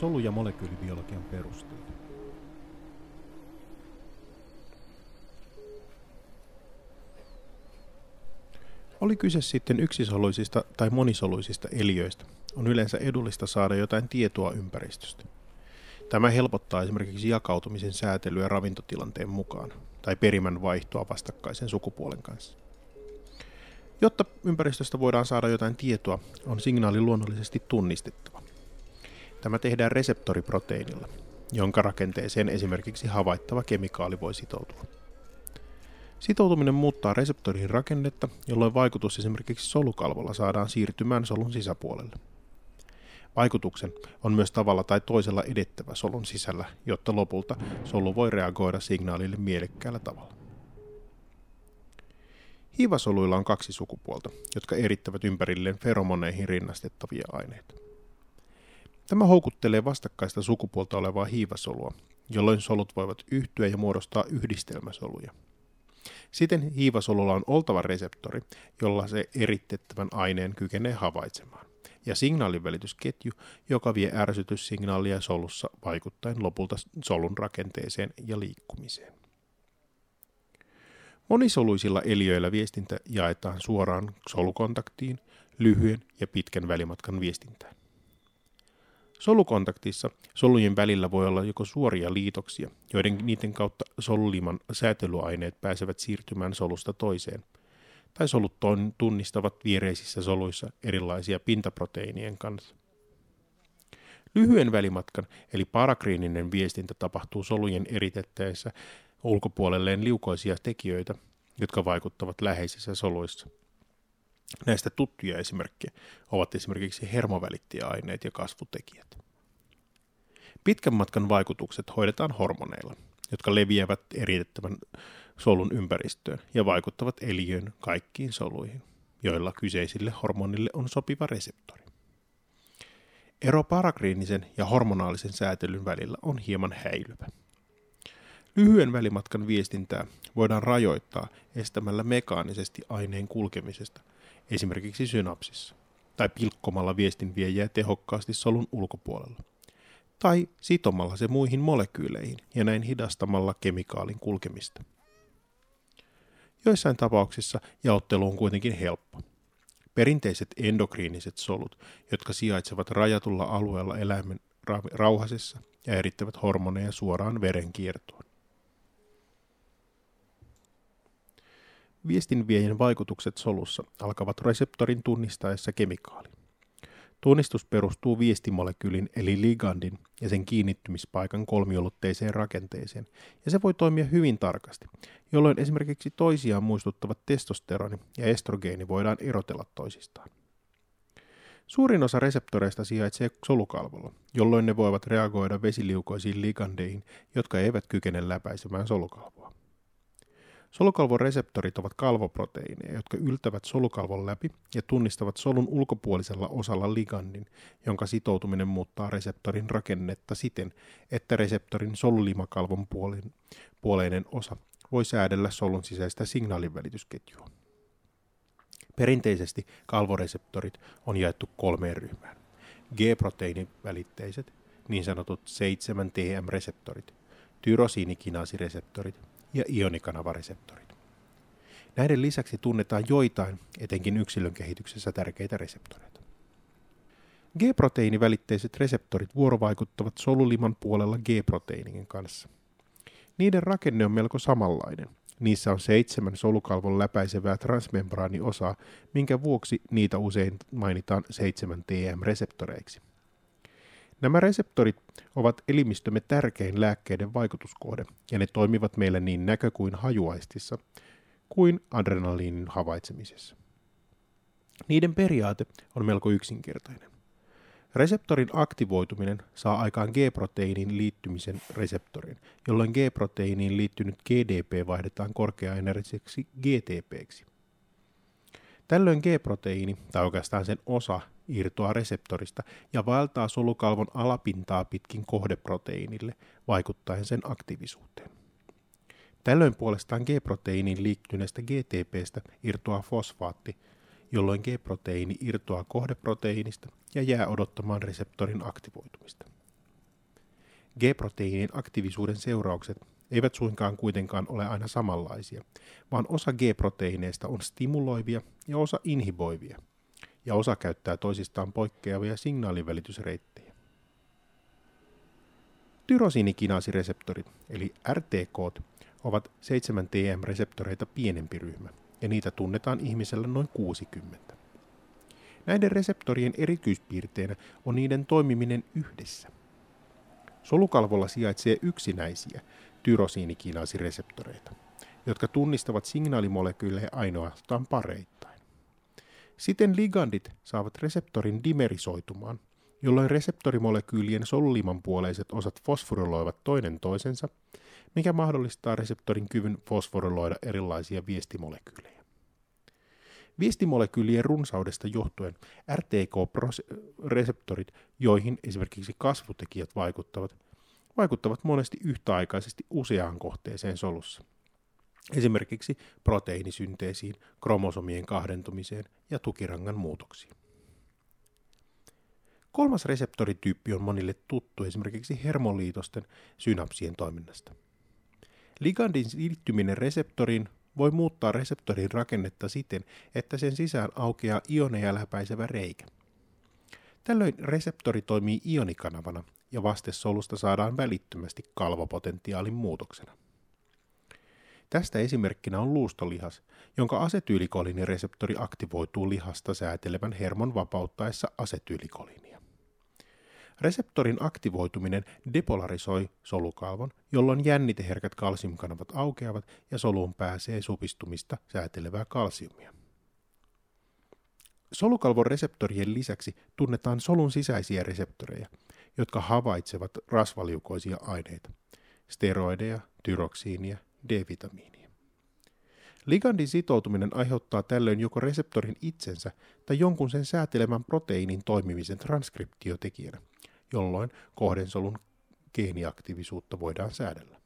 solu- ja molekyylibiologian perusteita. Oli kyse sitten yksisoluisista tai monisoluisista eliöistä, on yleensä edullista saada jotain tietoa ympäristöstä. Tämä helpottaa esimerkiksi jakautumisen säätelyä ravintotilanteen mukaan tai perimän vaihtoa vastakkaisen sukupuolen kanssa. Jotta ympäristöstä voidaan saada jotain tietoa, on signaali luonnollisesti tunnistettava. Tämä tehdään reseptoriproteiinilla, jonka rakenteeseen esimerkiksi havaittava kemikaali voi sitoutua. Sitoutuminen muuttaa reseptorin rakennetta, jolloin vaikutus esimerkiksi solukalvolla saadaan siirtymään solun sisäpuolelle. Vaikutuksen on myös tavalla tai toisella edettävä solun sisällä, jotta lopulta solu voi reagoida signaalille mielekkäällä tavalla. Hiivasoluilla on kaksi sukupuolta, jotka erittävät ympärilleen feromoneihin rinnastettavia aineita. Tämä houkuttelee vastakkaista sukupuolta olevaa hiivasolua, jolloin solut voivat yhtyä ja muodostaa yhdistelmäsoluja. Siten hiivasolulla on oltava reseptori, jolla se eritettävän aineen kykenee havaitsemaan, ja signaalinvälitysketju, joka vie ärsytyssignaalia solussa vaikuttaen lopulta solun rakenteeseen ja liikkumiseen. Monisoluisilla eliöillä viestintä jaetaan suoraan solukontaktiin, lyhyen ja pitkän välimatkan viestintään. Solukontaktissa solujen välillä voi olla joko suoria liitoksia, joiden niiden kautta soluliman säätelyaineet pääsevät siirtymään solusta toiseen, tai solut tunnistavat viereisissä soluissa erilaisia pintaproteiinien kanssa. Lyhyen välimatkan eli parakriininen viestintä tapahtuu solujen eritettäessä ulkopuolelleen liukoisia tekijöitä, jotka vaikuttavat läheisissä soluissa. Näistä tuttuja esimerkkejä ovat esimerkiksi hermovälittäjäaineet ja kasvutekijät. Pitkän matkan vaikutukset hoidetaan hormoneilla, jotka leviävät eritettävän solun ympäristöön ja vaikuttavat eliöön kaikkiin soluihin, joilla kyseisille hormonille on sopiva reseptori. Ero parakriinisen ja hormonaalisen säätelyn välillä on hieman häilyvä. Lyhyen välimatkan viestintää voidaan rajoittaa estämällä mekaanisesti aineen kulkemisesta, esimerkiksi synapsissa, tai pilkkomalla viestinviejää tehokkaasti solun ulkopuolella, tai sitomalla se muihin molekyyleihin ja näin hidastamalla kemikaalin kulkemista. Joissain tapauksissa jaottelu on kuitenkin helppo. Perinteiset endokriiniset solut, jotka sijaitsevat rajatulla alueella eläimen rauhasessa ja erittävät hormoneja suoraan verenkiertoon. Viestinviejän vaikutukset solussa alkavat reseptorin tunnistaessa kemikaali. Tunnistus perustuu viestimolekyylin eli ligandin ja sen kiinnittymispaikan kolmiolotteiseen rakenteeseen, ja se voi toimia hyvin tarkasti, jolloin esimerkiksi toisiaan muistuttavat testosteroni ja estrogeeni voidaan erotella toisistaan. Suurin osa reseptoreista sijaitsee solukalvolla, jolloin ne voivat reagoida vesiliukoisiin ligandeihin, jotka eivät kykene läpäisemään solukalvoa. Solukalvon reseptorit ovat kalvoproteiineja, jotka yltävät solukalvon läpi ja tunnistavat solun ulkopuolisella osalla ligandin, jonka sitoutuminen muuttaa reseptorin rakennetta siten, että reseptorin solulimakalvon puoleinen osa voi säädellä solun sisäistä signaalinvälitysketjua. Perinteisesti kalvoreseptorit on jaettu kolmeen ryhmään. G-proteiinivälitteiset, niin sanotut 7-TM-reseptorit, tyrosiinikinaasireseptorit ja ionikanavareseptorit. Näiden lisäksi tunnetaan joitain, etenkin yksilön kehityksessä tärkeitä reseptoreita. G-proteiinivälitteiset reseptorit vuorovaikuttavat soluliman puolella G-proteiinin kanssa. Niiden rakenne on melko samanlainen. Niissä on seitsemän solukalvon läpäisevää transmembraaniosaa, minkä vuoksi niitä usein mainitaan 7TM-reseptoreiksi. Nämä reseptorit ovat elimistömme tärkein lääkkeiden vaikutuskohde, ja ne toimivat meille niin näkö- kuin hajuaistissa, kuin adrenaliinin havaitsemisessa. Niiden periaate on melko yksinkertainen. Reseptorin aktivoituminen saa aikaan G-proteiinin liittymisen reseptorin, jolloin G-proteiiniin liittynyt GDP vaihdetaan korkeaenergiseksi GTPksi. Tällöin G-proteiini, tai oikeastaan sen osa, irtoaa reseptorista ja vaeltaa solukalvon alapintaa pitkin kohdeproteiinille, vaikuttaen sen aktiivisuuteen. Tällöin puolestaan G-proteiiniin liittyneestä GTPstä irtoaa fosfaatti, jolloin G-proteiini irtoaa kohdeproteiinista ja jää odottamaan reseptorin aktivoitumista. G-proteiinin aktiivisuuden seuraukset eivät suinkaan kuitenkaan ole aina samanlaisia, vaan osa G-proteiineista on stimuloivia ja osa inhiboivia, ja osa käyttää toisistaan poikkeavia signaalivälitysreittejä. Tyrosiinikinaasireseptorit, eli RTK, ovat 7 TM-reseptoreita pienempi ryhmä, ja niitä tunnetaan ihmisellä noin 60. Näiden reseptorien erityispiirteenä on niiden toimiminen yhdessä. Solukalvolla sijaitsee yksinäisiä tyrosiinikinaasireseptoreita, jotka tunnistavat signaalimolekyylejä ainoastaan pareittain. Siten ligandit saavat reseptorin dimerisoitumaan, jolloin reseptorimolekyylien soluliman puoleiset osat fosforiloivat toinen toisensa, mikä mahdollistaa reseptorin kyvyn fosforiloida erilaisia viestimolekyylejä. Viestimolekyylien runsaudesta johtuen RTK-reseptorit, joihin esimerkiksi kasvutekijät vaikuttavat, vaikuttavat monesti yhtäaikaisesti useaan kohteeseen solussa. Esimerkiksi proteiinisynteesiin, kromosomien kahdentumiseen ja tukirangan muutoksiin. Kolmas reseptorityyppi on monille tuttu esimerkiksi hermoliitosten synapsien toiminnasta. Ligandin liittyminen reseptoriin voi muuttaa reseptorin rakennetta siten, että sen sisään aukeaa ioneja läpäisevä reikä. Tällöin reseptori toimii ionikanavana ja vastesolusta saadaan välittömästi kalvopotentiaalin muutoksena. Tästä esimerkkinä on luustolihas, jonka asetyylikoliinireseptori aktivoituu lihasta säätelevän hermon vapauttaessa asetyylikolinnia. Reseptorin aktivoituminen depolarisoi solukalvon, jolloin jänniteherkät kalsiumkanavat aukeavat ja soluun pääsee supistumista säätelevää kalsiumia. Solukalvon reseptorien lisäksi tunnetaan solun sisäisiä reseptoreja, jotka havaitsevat rasvaliukoisia aineita, steroideja, tyroksiinia, D-vitamiinia. Ligandin sitoutuminen aiheuttaa tällöin joko reseptorin itsensä tai jonkun sen säätelemän proteiinin toimimisen transkriptiotekijänä, jolloin kohdensolun geeniaktiivisuutta voidaan säädellä.